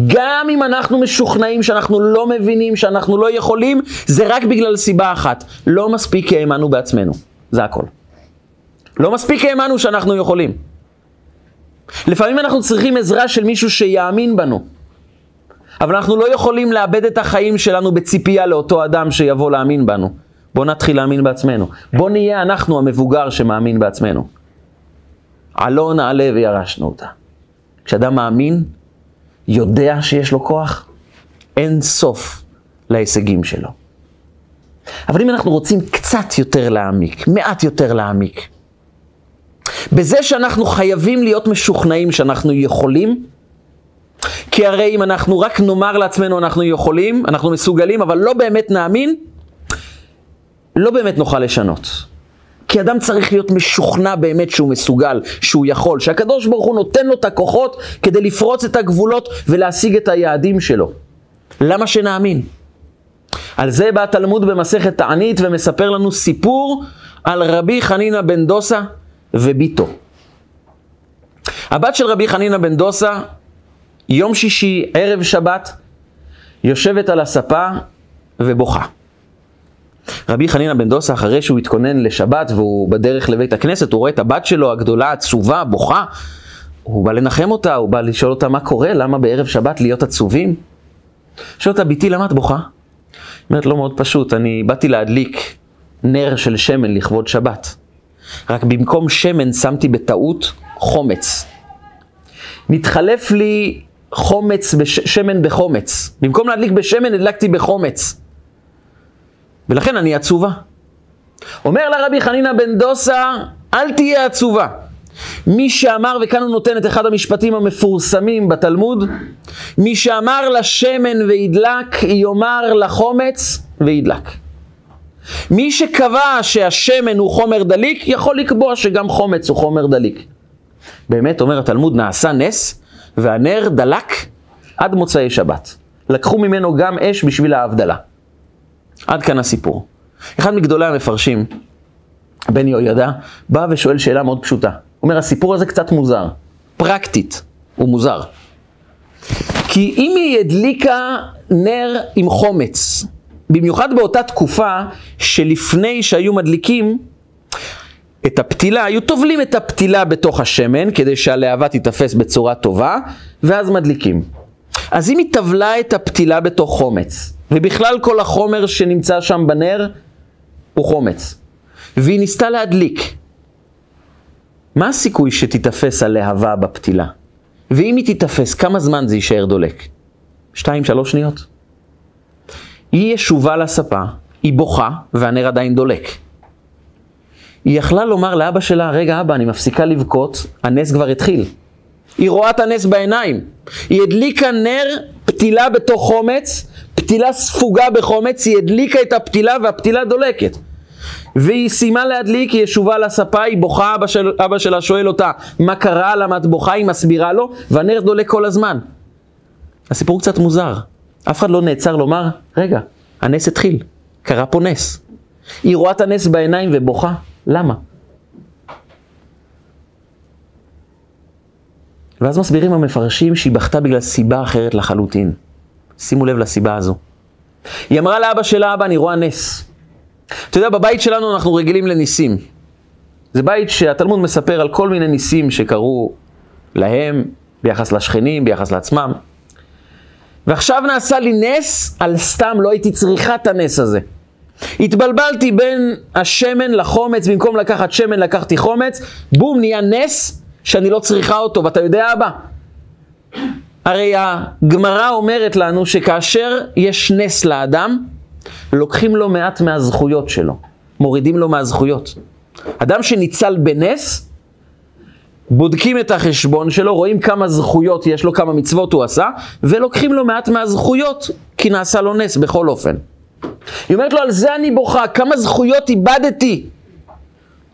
גם אם אנחנו משוכנעים שאנחנו לא מבינים, שאנחנו לא יכולים, זה רק בגלל סיבה אחת. לא מספיק האמנו בעצמנו. זה הכל. לא מספיק האמנו שאנחנו יכולים. לפעמים אנחנו צריכים עזרה של מישהו שיאמין בנו. אבל אנחנו לא יכולים לאבד את החיים שלנו בציפייה לאותו אדם שיבוא להאמין בנו. בואו נתחיל להאמין בעצמנו. בואו נהיה אנחנו המבוגר שמאמין בעצמנו. עלו נעלה וירשנו אותה. כשאדם מאמין, יודע שיש לו כוח, אין סוף להישגים שלו. אבל אם אנחנו רוצים קצת יותר להעמיק, מעט יותר להעמיק, בזה שאנחנו חייבים להיות משוכנעים שאנחנו יכולים, כי הרי אם אנחנו רק נאמר לעצמנו אנחנו יכולים, אנחנו מסוגלים, אבל לא באמת נאמין, לא באמת נוכל לשנות. כי אדם צריך להיות משוכנע באמת שהוא מסוגל, שהוא יכול, שהקדוש ברוך הוא נותן לו את הכוחות כדי לפרוץ את הגבולות ולהשיג את היעדים שלו. למה שנאמין? על זה בא התלמוד במסכת תענית ומספר לנו סיפור על רבי חנינא בן דוסה וביתו. הבת של רבי חנינא בן דוסה, יום שישי, ערב שבת, יושבת על הספה ובוכה. רבי חנינא בן דוסה, אחרי שהוא התכונן לשבת והוא בדרך לבית הכנסת, הוא רואה את הבת שלו הגדולה, עצובה, בוכה. הוא בא לנחם אותה, הוא בא לשאול אותה מה קורה, למה בערב שבת להיות עצובים? שואל אותה, ביתי, למה את בוכה? היא אומרת, לא מאוד פשוט, אני באתי להדליק נר של שמן לכבוד שבת. רק במקום שמן שמתי בטעות חומץ. מתחלף לי חומץ, בש... שמן בחומץ. במקום להדליק בשמן, הדלקתי בחומץ. ולכן אני עצובה. אומר לה רבי חנינא בן דוסה, אל תהיה עצובה. מי שאמר, וכאן הוא נותן את אחד המשפטים המפורסמים בתלמוד, מי שאמר לשמן וידלק, יאמר לחומץ וידלק. מי שקבע שהשמן הוא חומר דליק, יכול לקבוע שגם חומץ הוא חומר דליק. באמת, אומר התלמוד, נעשה נס, והנר דלק עד מוצאי שבת. לקחו ממנו גם אש בשביל ההבדלה. עד כאן הסיפור. אחד מגדולי המפרשים, בן יהוידע, בא ושואל שאלה מאוד פשוטה. הוא אומר, הסיפור הזה קצת מוזר. פרקטית, הוא מוזר. כי אם היא הדליקה נר עם חומץ, במיוחד באותה תקופה שלפני שהיו מדליקים את הפתילה, היו טובלים את הפתילה בתוך השמן כדי שהלהבה תיתפס בצורה טובה, ואז מדליקים. אז אם היא טבלה את הפתילה בתוך חומץ, ובכלל כל החומר שנמצא שם בנר הוא חומץ, והיא ניסתה להדליק, מה הסיכוי שתיתפס הלהבה בפתילה? ואם היא תיתפס, כמה זמן זה יישאר דולק? שתיים, שלוש שניות. היא ישובה לספה, היא בוכה, והנר עדיין דולק. היא יכלה לומר לאבא שלה, רגע אבא, אני מפסיקה לבכות, הנס כבר התחיל. היא רואה את הנס בעיניים. היא הדליקה נר פתילה בתוך חומץ, פתילה ספוגה בחומץ, היא הדליקה את הפתילה והפתילה דולקת. והיא סיימה להדליק, היא ישובה לספה, היא בוכה, אבא, של, אבא שלה שואל אותה, מה קרה, למה את בוכה, היא מסבירה לו, והנר דולק כל הזמן. הסיפור קצת מוזר. אף אחד לא נעצר לומר, רגע, הנס התחיל, קרה פה נס. היא רואה את הנס בעיניים ובוכה, למה? ואז מסבירים המפרשים שהיא בכתה בגלל סיבה אחרת לחלוטין. שימו לב לסיבה הזו. היא אמרה לאבא שלה, אבא, אני רואה נס. אתה יודע, בבית שלנו אנחנו רגילים לניסים. זה בית שהתלמוד מספר על כל מיני ניסים שקרו להם, ביחס לשכנים, ביחס לעצמם. ועכשיו נעשה לי נס על סתם, לא הייתי צריכה את הנס הזה. התבלבלתי בין השמן לחומץ, במקום לקחת שמן לקחתי חומץ, בום, נהיה נס שאני לא צריכה אותו, ואתה יודע אבא? הרי הגמרא אומרת לנו שכאשר יש נס לאדם, לוקחים לו מעט מהזכויות שלו, מורידים לו מהזכויות. אדם שניצל בנס, בודקים את החשבון שלו, רואים כמה זכויות יש לו, כמה מצוות הוא עשה, ולוקחים לו מעט מהזכויות, כי נעשה לו נס בכל אופן. היא אומרת לו, על זה אני בוכה, כמה זכויות איבדתי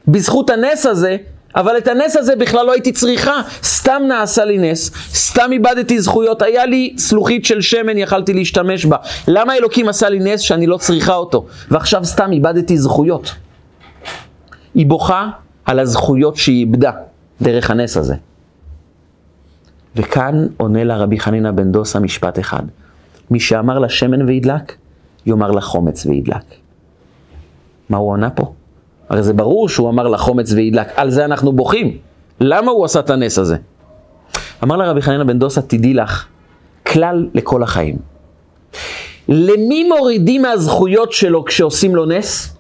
בזכות הנס הזה, אבל את הנס הזה בכלל לא הייתי צריכה, סתם נעשה לי נס, סתם איבדתי זכויות, היה לי סלוחית של שמן, יכלתי להשתמש בה. למה אלוקים עשה לי נס שאני לא צריכה אותו? ועכשיו סתם איבדתי זכויות. היא בוכה על הזכויות שהיא איבדה דרך הנס הזה. וכאן עונה לה רבי חנינא בן דוסה משפט אחד. מי שאמר לה שמן וידלק, יאמר לה חומץ וידלק. מה הוא עונה פה? הרי זה ברור שהוא אמר לה חומץ וידלק, על זה אנחנו בוכים. למה הוא עשה את הנס הזה? אמר לה רבי חנינא בן דוסה, תדעי לך, כלל לכל החיים. למי מורידים מהזכויות שלו כשעושים לו נס?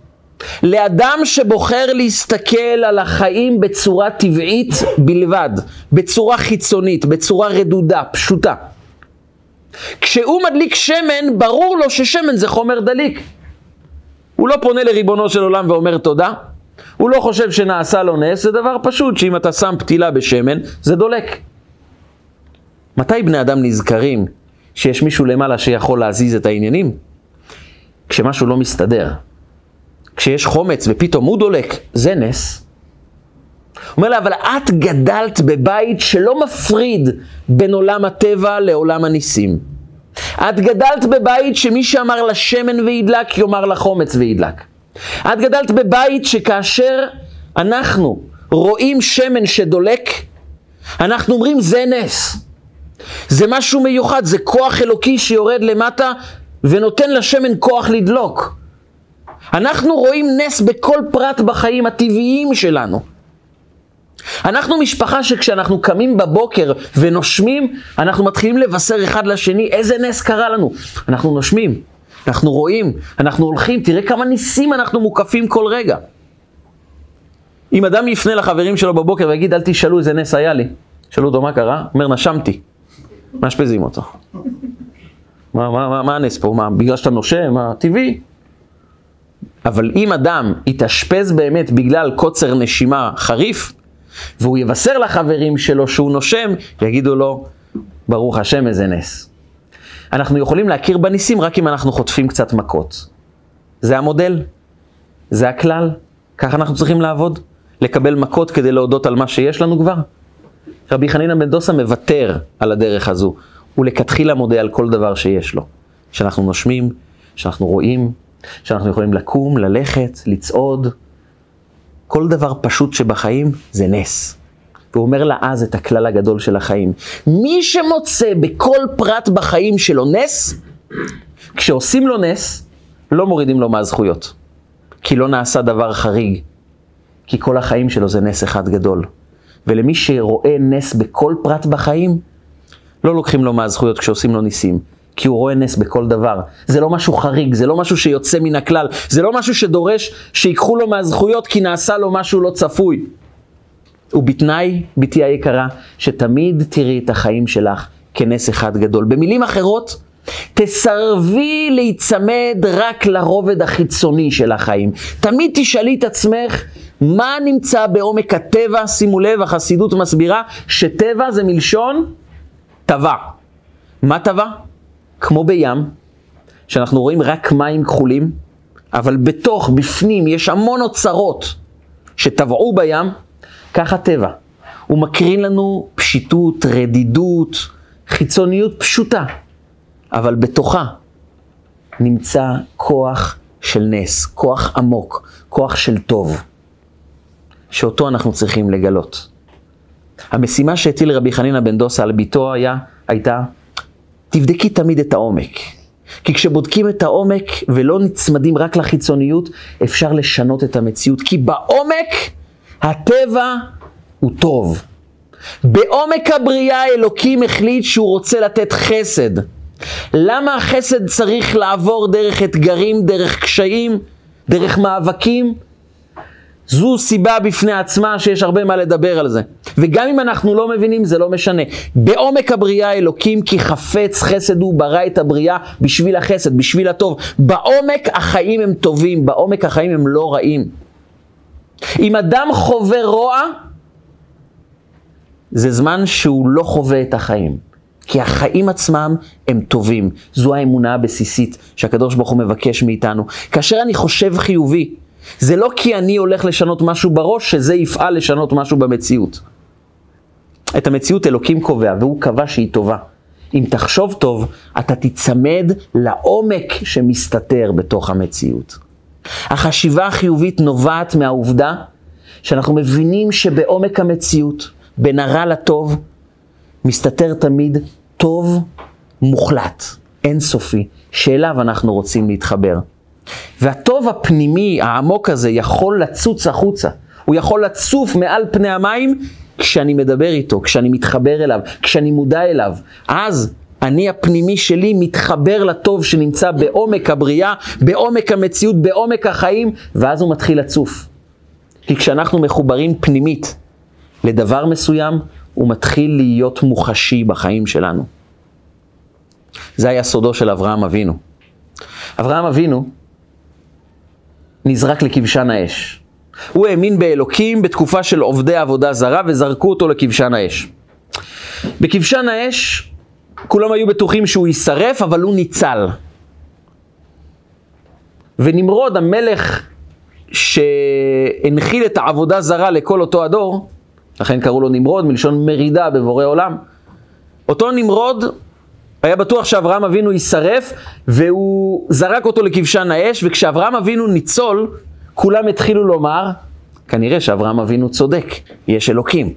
לאדם שבוחר להסתכל על החיים בצורה טבעית בלבד, בצורה חיצונית, בצורה רדודה, פשוטה. כשהוא מדליק שמן, ברור לו ששמן זה חומר דליק. הוא לא פונה לריבונו של עולם ואומר תודה. הוא לא חושב שנעשה לו נס, זה דבר פשוט, שאם אתה שם פתילה בשמן, זה דולק. מתי בני אדם נזכרים שיש מישהו למעלה שיכול להזיז את העניינים? כשמשהו לא מסתדר. כשיש חומץ ופתאום הוא דולק, זה נס. אומר לה, אבל את גדלת בבית שלא מפריד בין עולם הטבע לעולם הניסים. את גדלת בבית שמי שאמר לה שמן וידלק, יאמר לה חומץ וידלק. את גדלת בבית שכאשר אנחנו רואים שמן שדולק, אנחנו אומרים זה נס. זה משהו מיוחד, זה כוח אלוקי שיורד למטה ונותן לשמן כוח לדלוק. אנחנו רואים נס בכל פרט בחיים הטבעיים שלנו. אנחנו משפחה שכשאנחנו קמים בבוקר ונושמים, אנחנו מתחילים לבשר אחד לשני איזה נס קרה לנו. אנחנו נושמים, אנחנו רואים, אנחנו הולכים, תראה כמה ניסים אנחנו מוקפים כל רגע. אם אדם יפנה לחברים שלו בבוקר ויגיד, אל תשאלו איזה נס היה לי, שאלו אותו מה קרה, אומר, נשמתי. מאשפזים אותו. מה, מה, מה, מה הנס פה? מה, בגלל שאתה נושם? מה, טבעי. אבל אם אדם יתאשפז באמת בגלל קוצר נשימה חריף, והוא יבשר לחברים שלו שהוא נושם, יגידו לו, ברוך השם איזה נס. אנחנו יכולים להכיר בניסים רק אם אנחנו חוטפים קצת מכות. זה המודל, זה הכלל, ככה אנחנו צריכים לעבוד, לקבל מכות כדי להודות על מה שיש לנו כבר. רבי חנינא בן דוסה מוותר על הדרך הזו, הוא לכתחילה מודה על כל דבר שיש לו. שאנחנו נושמים, שאנחנו רואים, שאנחנו יכולים לקום, ללכת, לצעוד, כל דבר פשוט שבחיים זה נס. והוא אומר לה אז את הכלל הגדול של החיים. מי שמוצא בכל פרט בחיים שלו נס, כשעושים לו נס, לא מורידים לו מהזכויות. כי לא נעשה דבר חריג. כי כל החיים שלו זה נס אחד גדול. ולמי שרואה נס בכל פרט בחיים, לא לוקחים לו מהזכויות כשעושים לו ניסים. כי הוא רואה נס בכל דבר. זה לא משהו חריג, זה לא משהו שיוצא מן הכלל, זה לא משהו שדורש שיקחו לו מהזכויות כי נעשה לו משהו לא צפוי. ובתנאי, בתי היקרה, שתמיד תראי את החיים שלך כנס אחד גדול. במילים אחרות, תסרבי להיצמד רק לרובד החיצוני של החיים. תמיד תשאלי את עצמך, מה נמצא בעומק הטבע? שימו לב, החסידות מסבירה שטבע זה מלשון טבע. מה טבע? כמו בים, שאנחנו רואים רק מים כחולים, אבל בתוך, בפנים, יש המון אוצרות שטבעו בים, ככה טבע. הוא מקרין לנו פשיטות, רדידות, חיצוניות פשוטה, אבל בתוכה נמצא כוח של נס, כוח עמוק, כוח של טוב, שאותו אנחנו צריכים לגלות. המשימה שהטיל רבי חנינא בן דוסה על ביתו היה, הייתה תבדקי תמיד את העומק. כי כשבודקים את העומק ולא נצמדים רק לחיצוניות, אפשר לשנות את המציאות. כי בעומק הטבע הוא טוב. בעומק הבריאה אלוקים החליט שהוא רוצה לתת חסד. למה החסד צריך לעבור דרך אתגרים, דרך קשיים, דרך מאבקים? זו סיבה בפני עצמה שיש הרבה מה לדבר על זה. וגם אם אנחנו לא מבינים, זה לא משנה. בעומק הבריאה אלוקים כי חפץ חסד הוא ברא את הבריאה בשביל החסד, בשביל הטוב. בעומק החיים הם טובים, בעומק החיים הם לא רעים. אם אדם חווה רוע, זה זמן שהוא לא חווה את החיים. כי החיים עצמם הם טובים. זו האמונה הבסיסית שהקדוש ברוך הוא מבקש מאיתנו. כאשר אני חושב חיובי, זה לא כי אני הולך לשנות משהו בראש, שזה יפעל לשנות משהו במציאות. את המציאות אלוקים קובע, והוא קבע שהיא טובה. אם תחשוב טוב, אתה תיצמד לעומק שמסתתר בתוך המציאות. החשיבה החיובית נובעת מהעובדה שאנחנו מבינים שבעומק המציאות, בין הרע לטוב, מסתתר תמיד טוב מוחלט, אינסופי, שאליו אנחנו רוצים להתחבר. והטוב הפנימי, העמוק הזה, יכול לצוץ החוצה. הוא יכול לצוף מעל פני המים כשאני מדבר איתו, כשאני מתחבר אליו, כשאני מודע אליו. אז אני הפנימי שלי מתחבר לטוב שנמצא בעומק הבריאה, בעומק המציאות, בעומק החיים, ואז הוא מתחיל לצוף. כי כשאנחנו מחוברים פנימית לדבר מסוים, הוא מתחיל להיות מוחשי בחיים שלנו. זה היה סודו של אברהם אבינו. אברהם אבינו נזרק לכבשן האש. הוא האמין באלוקים בתקופה של עובדי עבודה זרה וזרקו אותו לכבשן האש. בכבשן האש כולם היו בטוחים שהוא יישרף, אבל הוא ניצל. ונמרוד, המלך שהנחיל את העבודה זרה לכל אותו הדור, לכן קראו לו נמרוד, מלשון מרידה בבורא עולם. אותו נמרוד היה בטוח שאברהם אבינו יישרף, והוא זרק אותו לכבשן האש, וכשאברהם אבינו ניצול, כולם התחילו לומר, כנראה שאברהם אבינו צודק, יש אלוקים.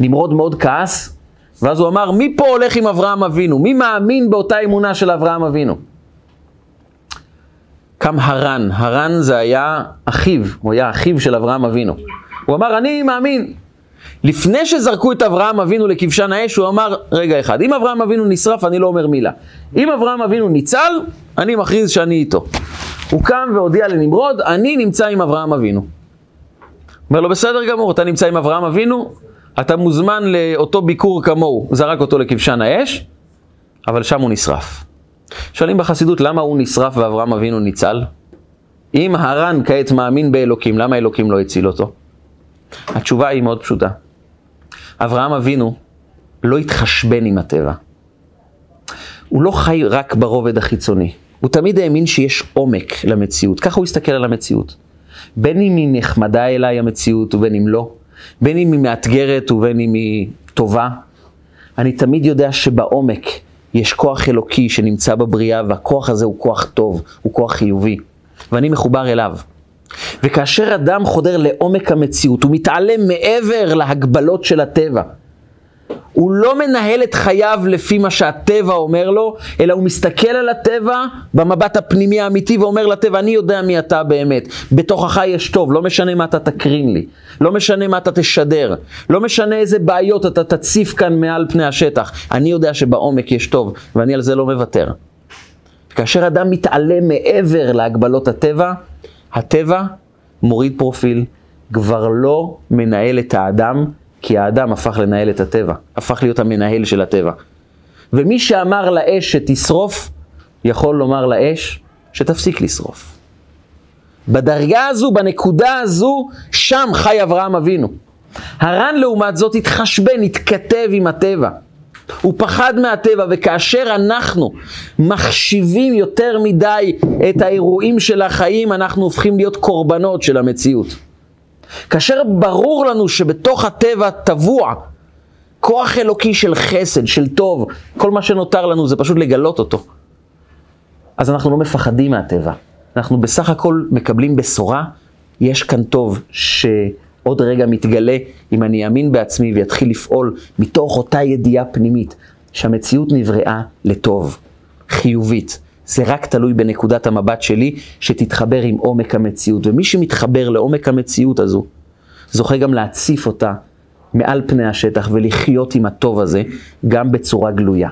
נמרוד מאוד כעס, ואז הוא אמר, מי פה הולך עם אברהם אבינו? מי מאמין באותה אמונה של אברהם אבינו? קם הרן, הרן זה היה אחיו, הוא היה אחיו של אברהם אבינו. הוא אמר, אני מאמין. לפני שזרקו את אברהם אבינו לכבשן האש, הוא אמר, רגע אחד, אם אברהם אבינו נשרף, אני לא אומר מילה. אם אברהם אבינו ניצל, אני מכריז שאני איתו. הוא קם והודיע לנמרוד, אני נמצא עם אברהם אבינו. אומר לו, בסדר גמור, אתה נמצא עם אברהם אבינו, אתה מוזמן לאותו ביקור כמוהו. זרק אותו לכבשן האש, אבל שם הוא נשרף. שואלים בחסידות, למה הוא נשרף ואברהם אבינו ניצל? אם הר"ן כעת מאמין באלוקים, למה אלוקים לא הציל אותו? התשובה היא מאוד פשוטה. אברהם אבינו לא התחשבן עם הטבע. הוא לא חי רק ברובד החיצוני. הוא תמיד האמין שיש עומק למציאות, ככה הוא הסתכל על המציאות. בין אם היא נחמדה אליי המציאות ובין אם לא, בין אם היא מאתגרת ובין אם היא טובה, אני תמיד יודע שבעומק יש כוח אלוקי שנמצא בבריאה והכוח הזה הוא כוח טוב, הוא כוח חיובי, ואני מחובר אליו. וכאשר אדם חודר לעומק המציאות, הוא מתעלם מעבר להגבלות של הטבע. הוא לא מנהל את חייו לפי מה שהטבע אומר לו, אלא הוא מסתכל על הטבע במבט הפנימי האמיתי ואומר לטבע, אני יודע מי אתה באמת. בתוכך יש טוב, לא משנה מה אתה תקרין לי, לא משנה מה אתה תשדר, לא משנה איזה בעיות אתה תציף כאן מעל פני השטח. אני יודע שבעומק יש טוב, ואני על זה לא מוותר. כאשר אדם מתעלם מעבר להגבלות הטבע, הטבע מוריד פרופיל, כבר לא מנהל את האדם, כי האדם הפך לנהל את הטבע, הפך להיות המנהל של הטבע. ומי שאמר לאש שתשרוף, יכול לומר לאש שתפסיק לשרוף. בדרגה הזו, בנקודה הזו, שם חי אברהם אבינו. הר"ן לעומת זאת התחשבן, התכתב עם הטבע. הוא פחד מהטבע, וכאשר אנחנו מחשיבים יותר מדי את האירועים של החיים, אנחנו הופכים להיות קורבנות של המציאות. כאשר ברור לנו שבתוך הטבע טבוע כוח אלוקי של חסד, של טוב, כל מה שנותר לנו זה פשוט לגלות אותו. אז אנחנו לא מפחדים מהטבע. אנחנו בסך הכל מקבלים בשורה, יש כאן טוב שעוד רגע מתגלה אם אני אאמין בעצמי ויתחיל לפעול מתוך אותה ידיעה פנימית שהמציאות נבראה לטוב, חיובית. זה רק תלוי בנקודת המבט שלי, שתתחבר עם עומק המציאות. ומי שמתחבר לעומק המציאות הזו, זוכה גם להציף אותה מעל פני השטח ולחיות עם הטוב הזה, גם בצורה גלויה.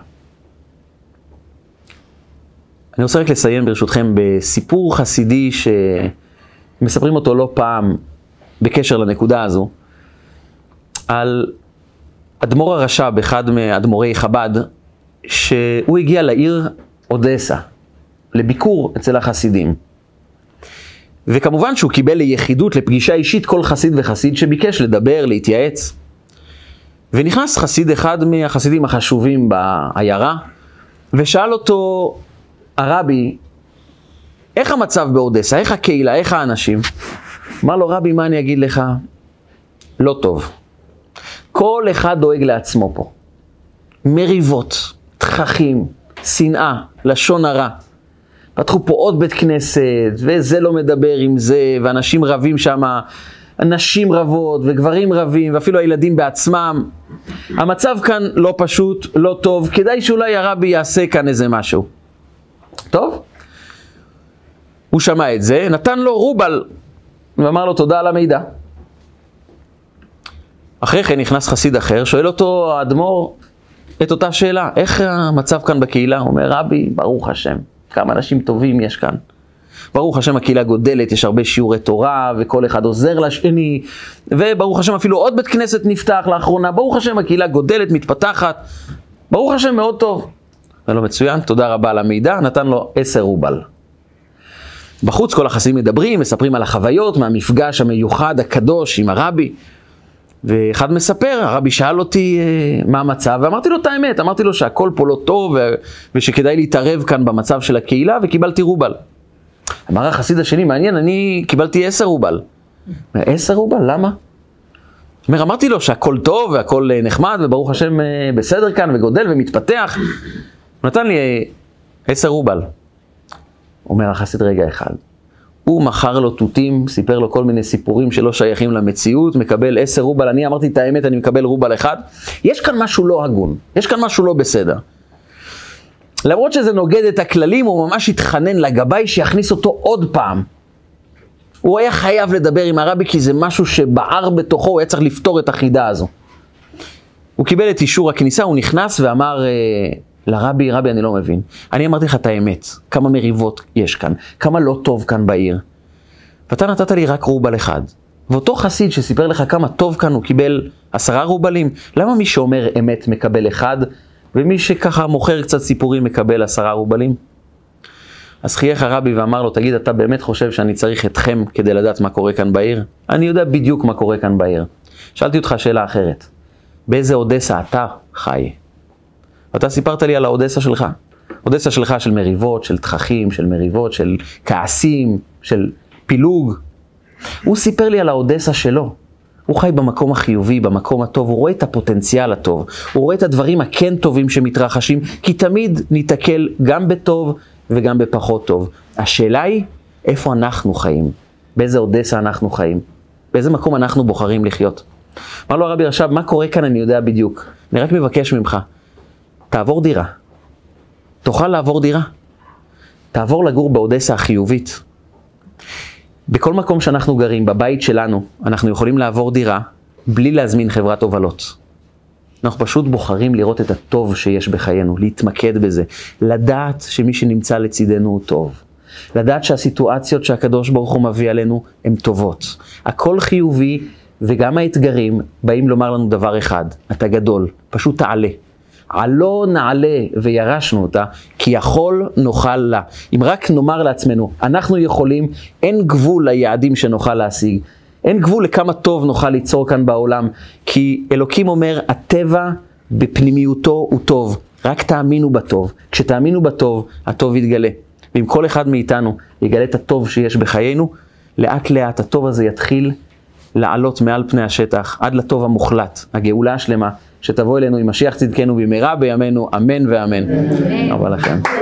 אני רוצה רק לסיים ברשותכם בסיפור חסידי שמספרים אותו לא פעם בקשר לנקודה הזו, על אדמו"ר הרש"ב, אחד מאדמו"רי חב"ד, שהוא הגיע לעיר אודסה, לביקור אצל החסידים. וכמובן שהוא קיבל ליחידות, לפגישה אישית, כל חסיד וחסיד שביקש לדבר, להתייעץ. ונכנס חסיד אחד מהחסידים החשובים בעיירה, ושאל אותו הרבי, איך המצב באודסה? איך הקהילה? איך האנשים? אמר לו, רבי, מה אני אגיד לך? לא טוב. כל אחד דואג לעצמו פה. מריבות, תככים, שנאה, לשון הרע. פתחו פה עוד בית כנסת, וזה לא מדבר עם זה, ואנשים רבים שם, נשים רבות וגברים רבים, ואפילו הילדים בעצמם. המצב כאן לא פשוט, לא טוב, כדאי שאולי הרבי יעשה כאן איזה משהו. טוב? הוא שמע את זה, נתן לו רובל, ואמר לו תודה על המידע. אחרי כן נכנס חסיד אחר, שואל אותו האדמו"ר את אותה שאלה, איך המצב כאן בקהילה? הוא אומר, רבי, ברוך השם, כמה אנשים טובים יש כאן. ברוך השם הקהילה גודלת, יש הרבה שיעורי תורה, וכל אחד עוזר לשני, וברוך השם אפילו עוד בית כנסת נפתח לאחרונה, ברוך השם הקהילה גודלת, מתפתחת, ברוך השם מאוד טוב. אומר לו, מצוין, תודה רבה על המידע, נתן לו עשר רובל. בחוץ כל החסידים מדברים, מספרים על החוויות מהמפגש המיוחד, הקדוש עם הרבי. ואחד מספר, הרבי שאל אותי אה, מה המצב, ואמרתי לו את האמת, אמרתי לו שהכל פה לא טוב, ושכדאי להתערב כאן במצב של הקהילה, וקיבלתי רובל. אמר החסיד השני, מעניין, אני קיבלתי עשר רובל. עשר רובל, למה? אומר, אמרתי לו שהכל טוב והכל אה, נחמד, וברוך השם אה, בסדר כאן, וגודל ומתפתח. הוא נתן לי עשר רובל. אומר החסיד רגע אחד. הוא מכר לו תותים, סיפר לו כל מיני סיפורים שלא שייכים למציאות, מקבל עשר רובל, אני אמרתי את האמת, אני מקבל רובל אחד. יש כאן משהו לא הגון, יש כאן משהו לא בסדר. למרות שזה נוגד את הכללים, הוא ממש התחנן לגבאי שיכניס אותו עוד פעם. הוא היה חייב לדבר עם הרבי כי זה משהו שבער בתוכו, הוא היה צריך לפתור את החידה הזו. הוא קיבל את אישור הכניסה, הוא נכנס ואמר, אה, לרבי, רבי, אני לא מבין. אני אמרתי לך את האמת, כמה מריבות יש כאן, כמה לא טוב כאן בעיר. ואתה נתת לי רק רובל אחד. ואותו חסיד שסיפר לך כמה טוב כאן, הוא קיבל עשרה רובלים. למה מי שאומר אמת מקבל אחד, ומי שככה מוכר קצת סיפורים מקבל עשרה רובלים? אז חייך הרבי ואמר לו, תגיד, אתה באמת חושב שאני צריך אתכם כדי לדעת מה קורה כאן בעיר? אני יודע בדיוק מה קורה כאן בעיר. שאלתי אותך שאלה אחרת. באיזה אודסה אתה חי? ואתה סיפרת לי על האודסה שלך. אודסה שלך של מריבות, של תככים, של מריבות, של כעסים, של פילוג. הוא סיפר לי על האודסה שלו. הוא חי במקום החיובי, במקום הטוב, הוא רואה את הפוטנציאל הטוב, הוא רואה את הדברים הכן טובים שמתרחשים, כי תמיד ניתקל גם בטוב וגם בפחות טוב. השאלה היא, איפה אנחנו חיים? באיזה אודסה אנחנו חיים? באיזה מקום אנחנו בוחרים לחיות? אמר לו הרבי עכשיו, מה קורה כאן אני יודע בדיוק. אני רק מבקש ממך, תעבור דירה. תוכל לעבור דירה. תעבור לגור באודסה החיובית. בכל מקום שאנחנו גרים, בבית שלנו, אנחנו יכולים לעבור דירה בלי להזמין חברת הובלות. אנחנו פשוט בוחרים לראות את הטוב שיש בחיינו, להתמקד בזה, לדעת שמי שנמצא לצידנו הוא טוב. לדעת שהסיטואציות שהקדוש ברוך הוא מביא עלינו הן טובות. הכל חיובי, וגם האתגרים באים לומר לנו דבר אחד, אתה גדול, פשוט תעלה. עלו נעלה וירשנו אותה, כי יכול נוכל לה. אם רק נאמר לעצמנו, אנחנו יכולים, אין גבול ליעדים שנוכל להשיג. אין גבול לכמה טוב נוכל ליצור כאן בעולם, כי אלוקים אומר, הטבע בפנימיותו הוא טוב, רק תאמינו בטוב. כשתאמינו בטוב, הטוב יתגלה. ואם כל אחד מאיתנו יגלה את הטוב שיש בחיינו, לאט לאט הטוב הזה יתחיל לעלות מעל פני השטח, עד לטוב המוחלט, הגאולה השלמה, שתבוא אלינו עם משיח צדקנו במהרה בימינו, אמן ואמן. אמן. רבה לכם.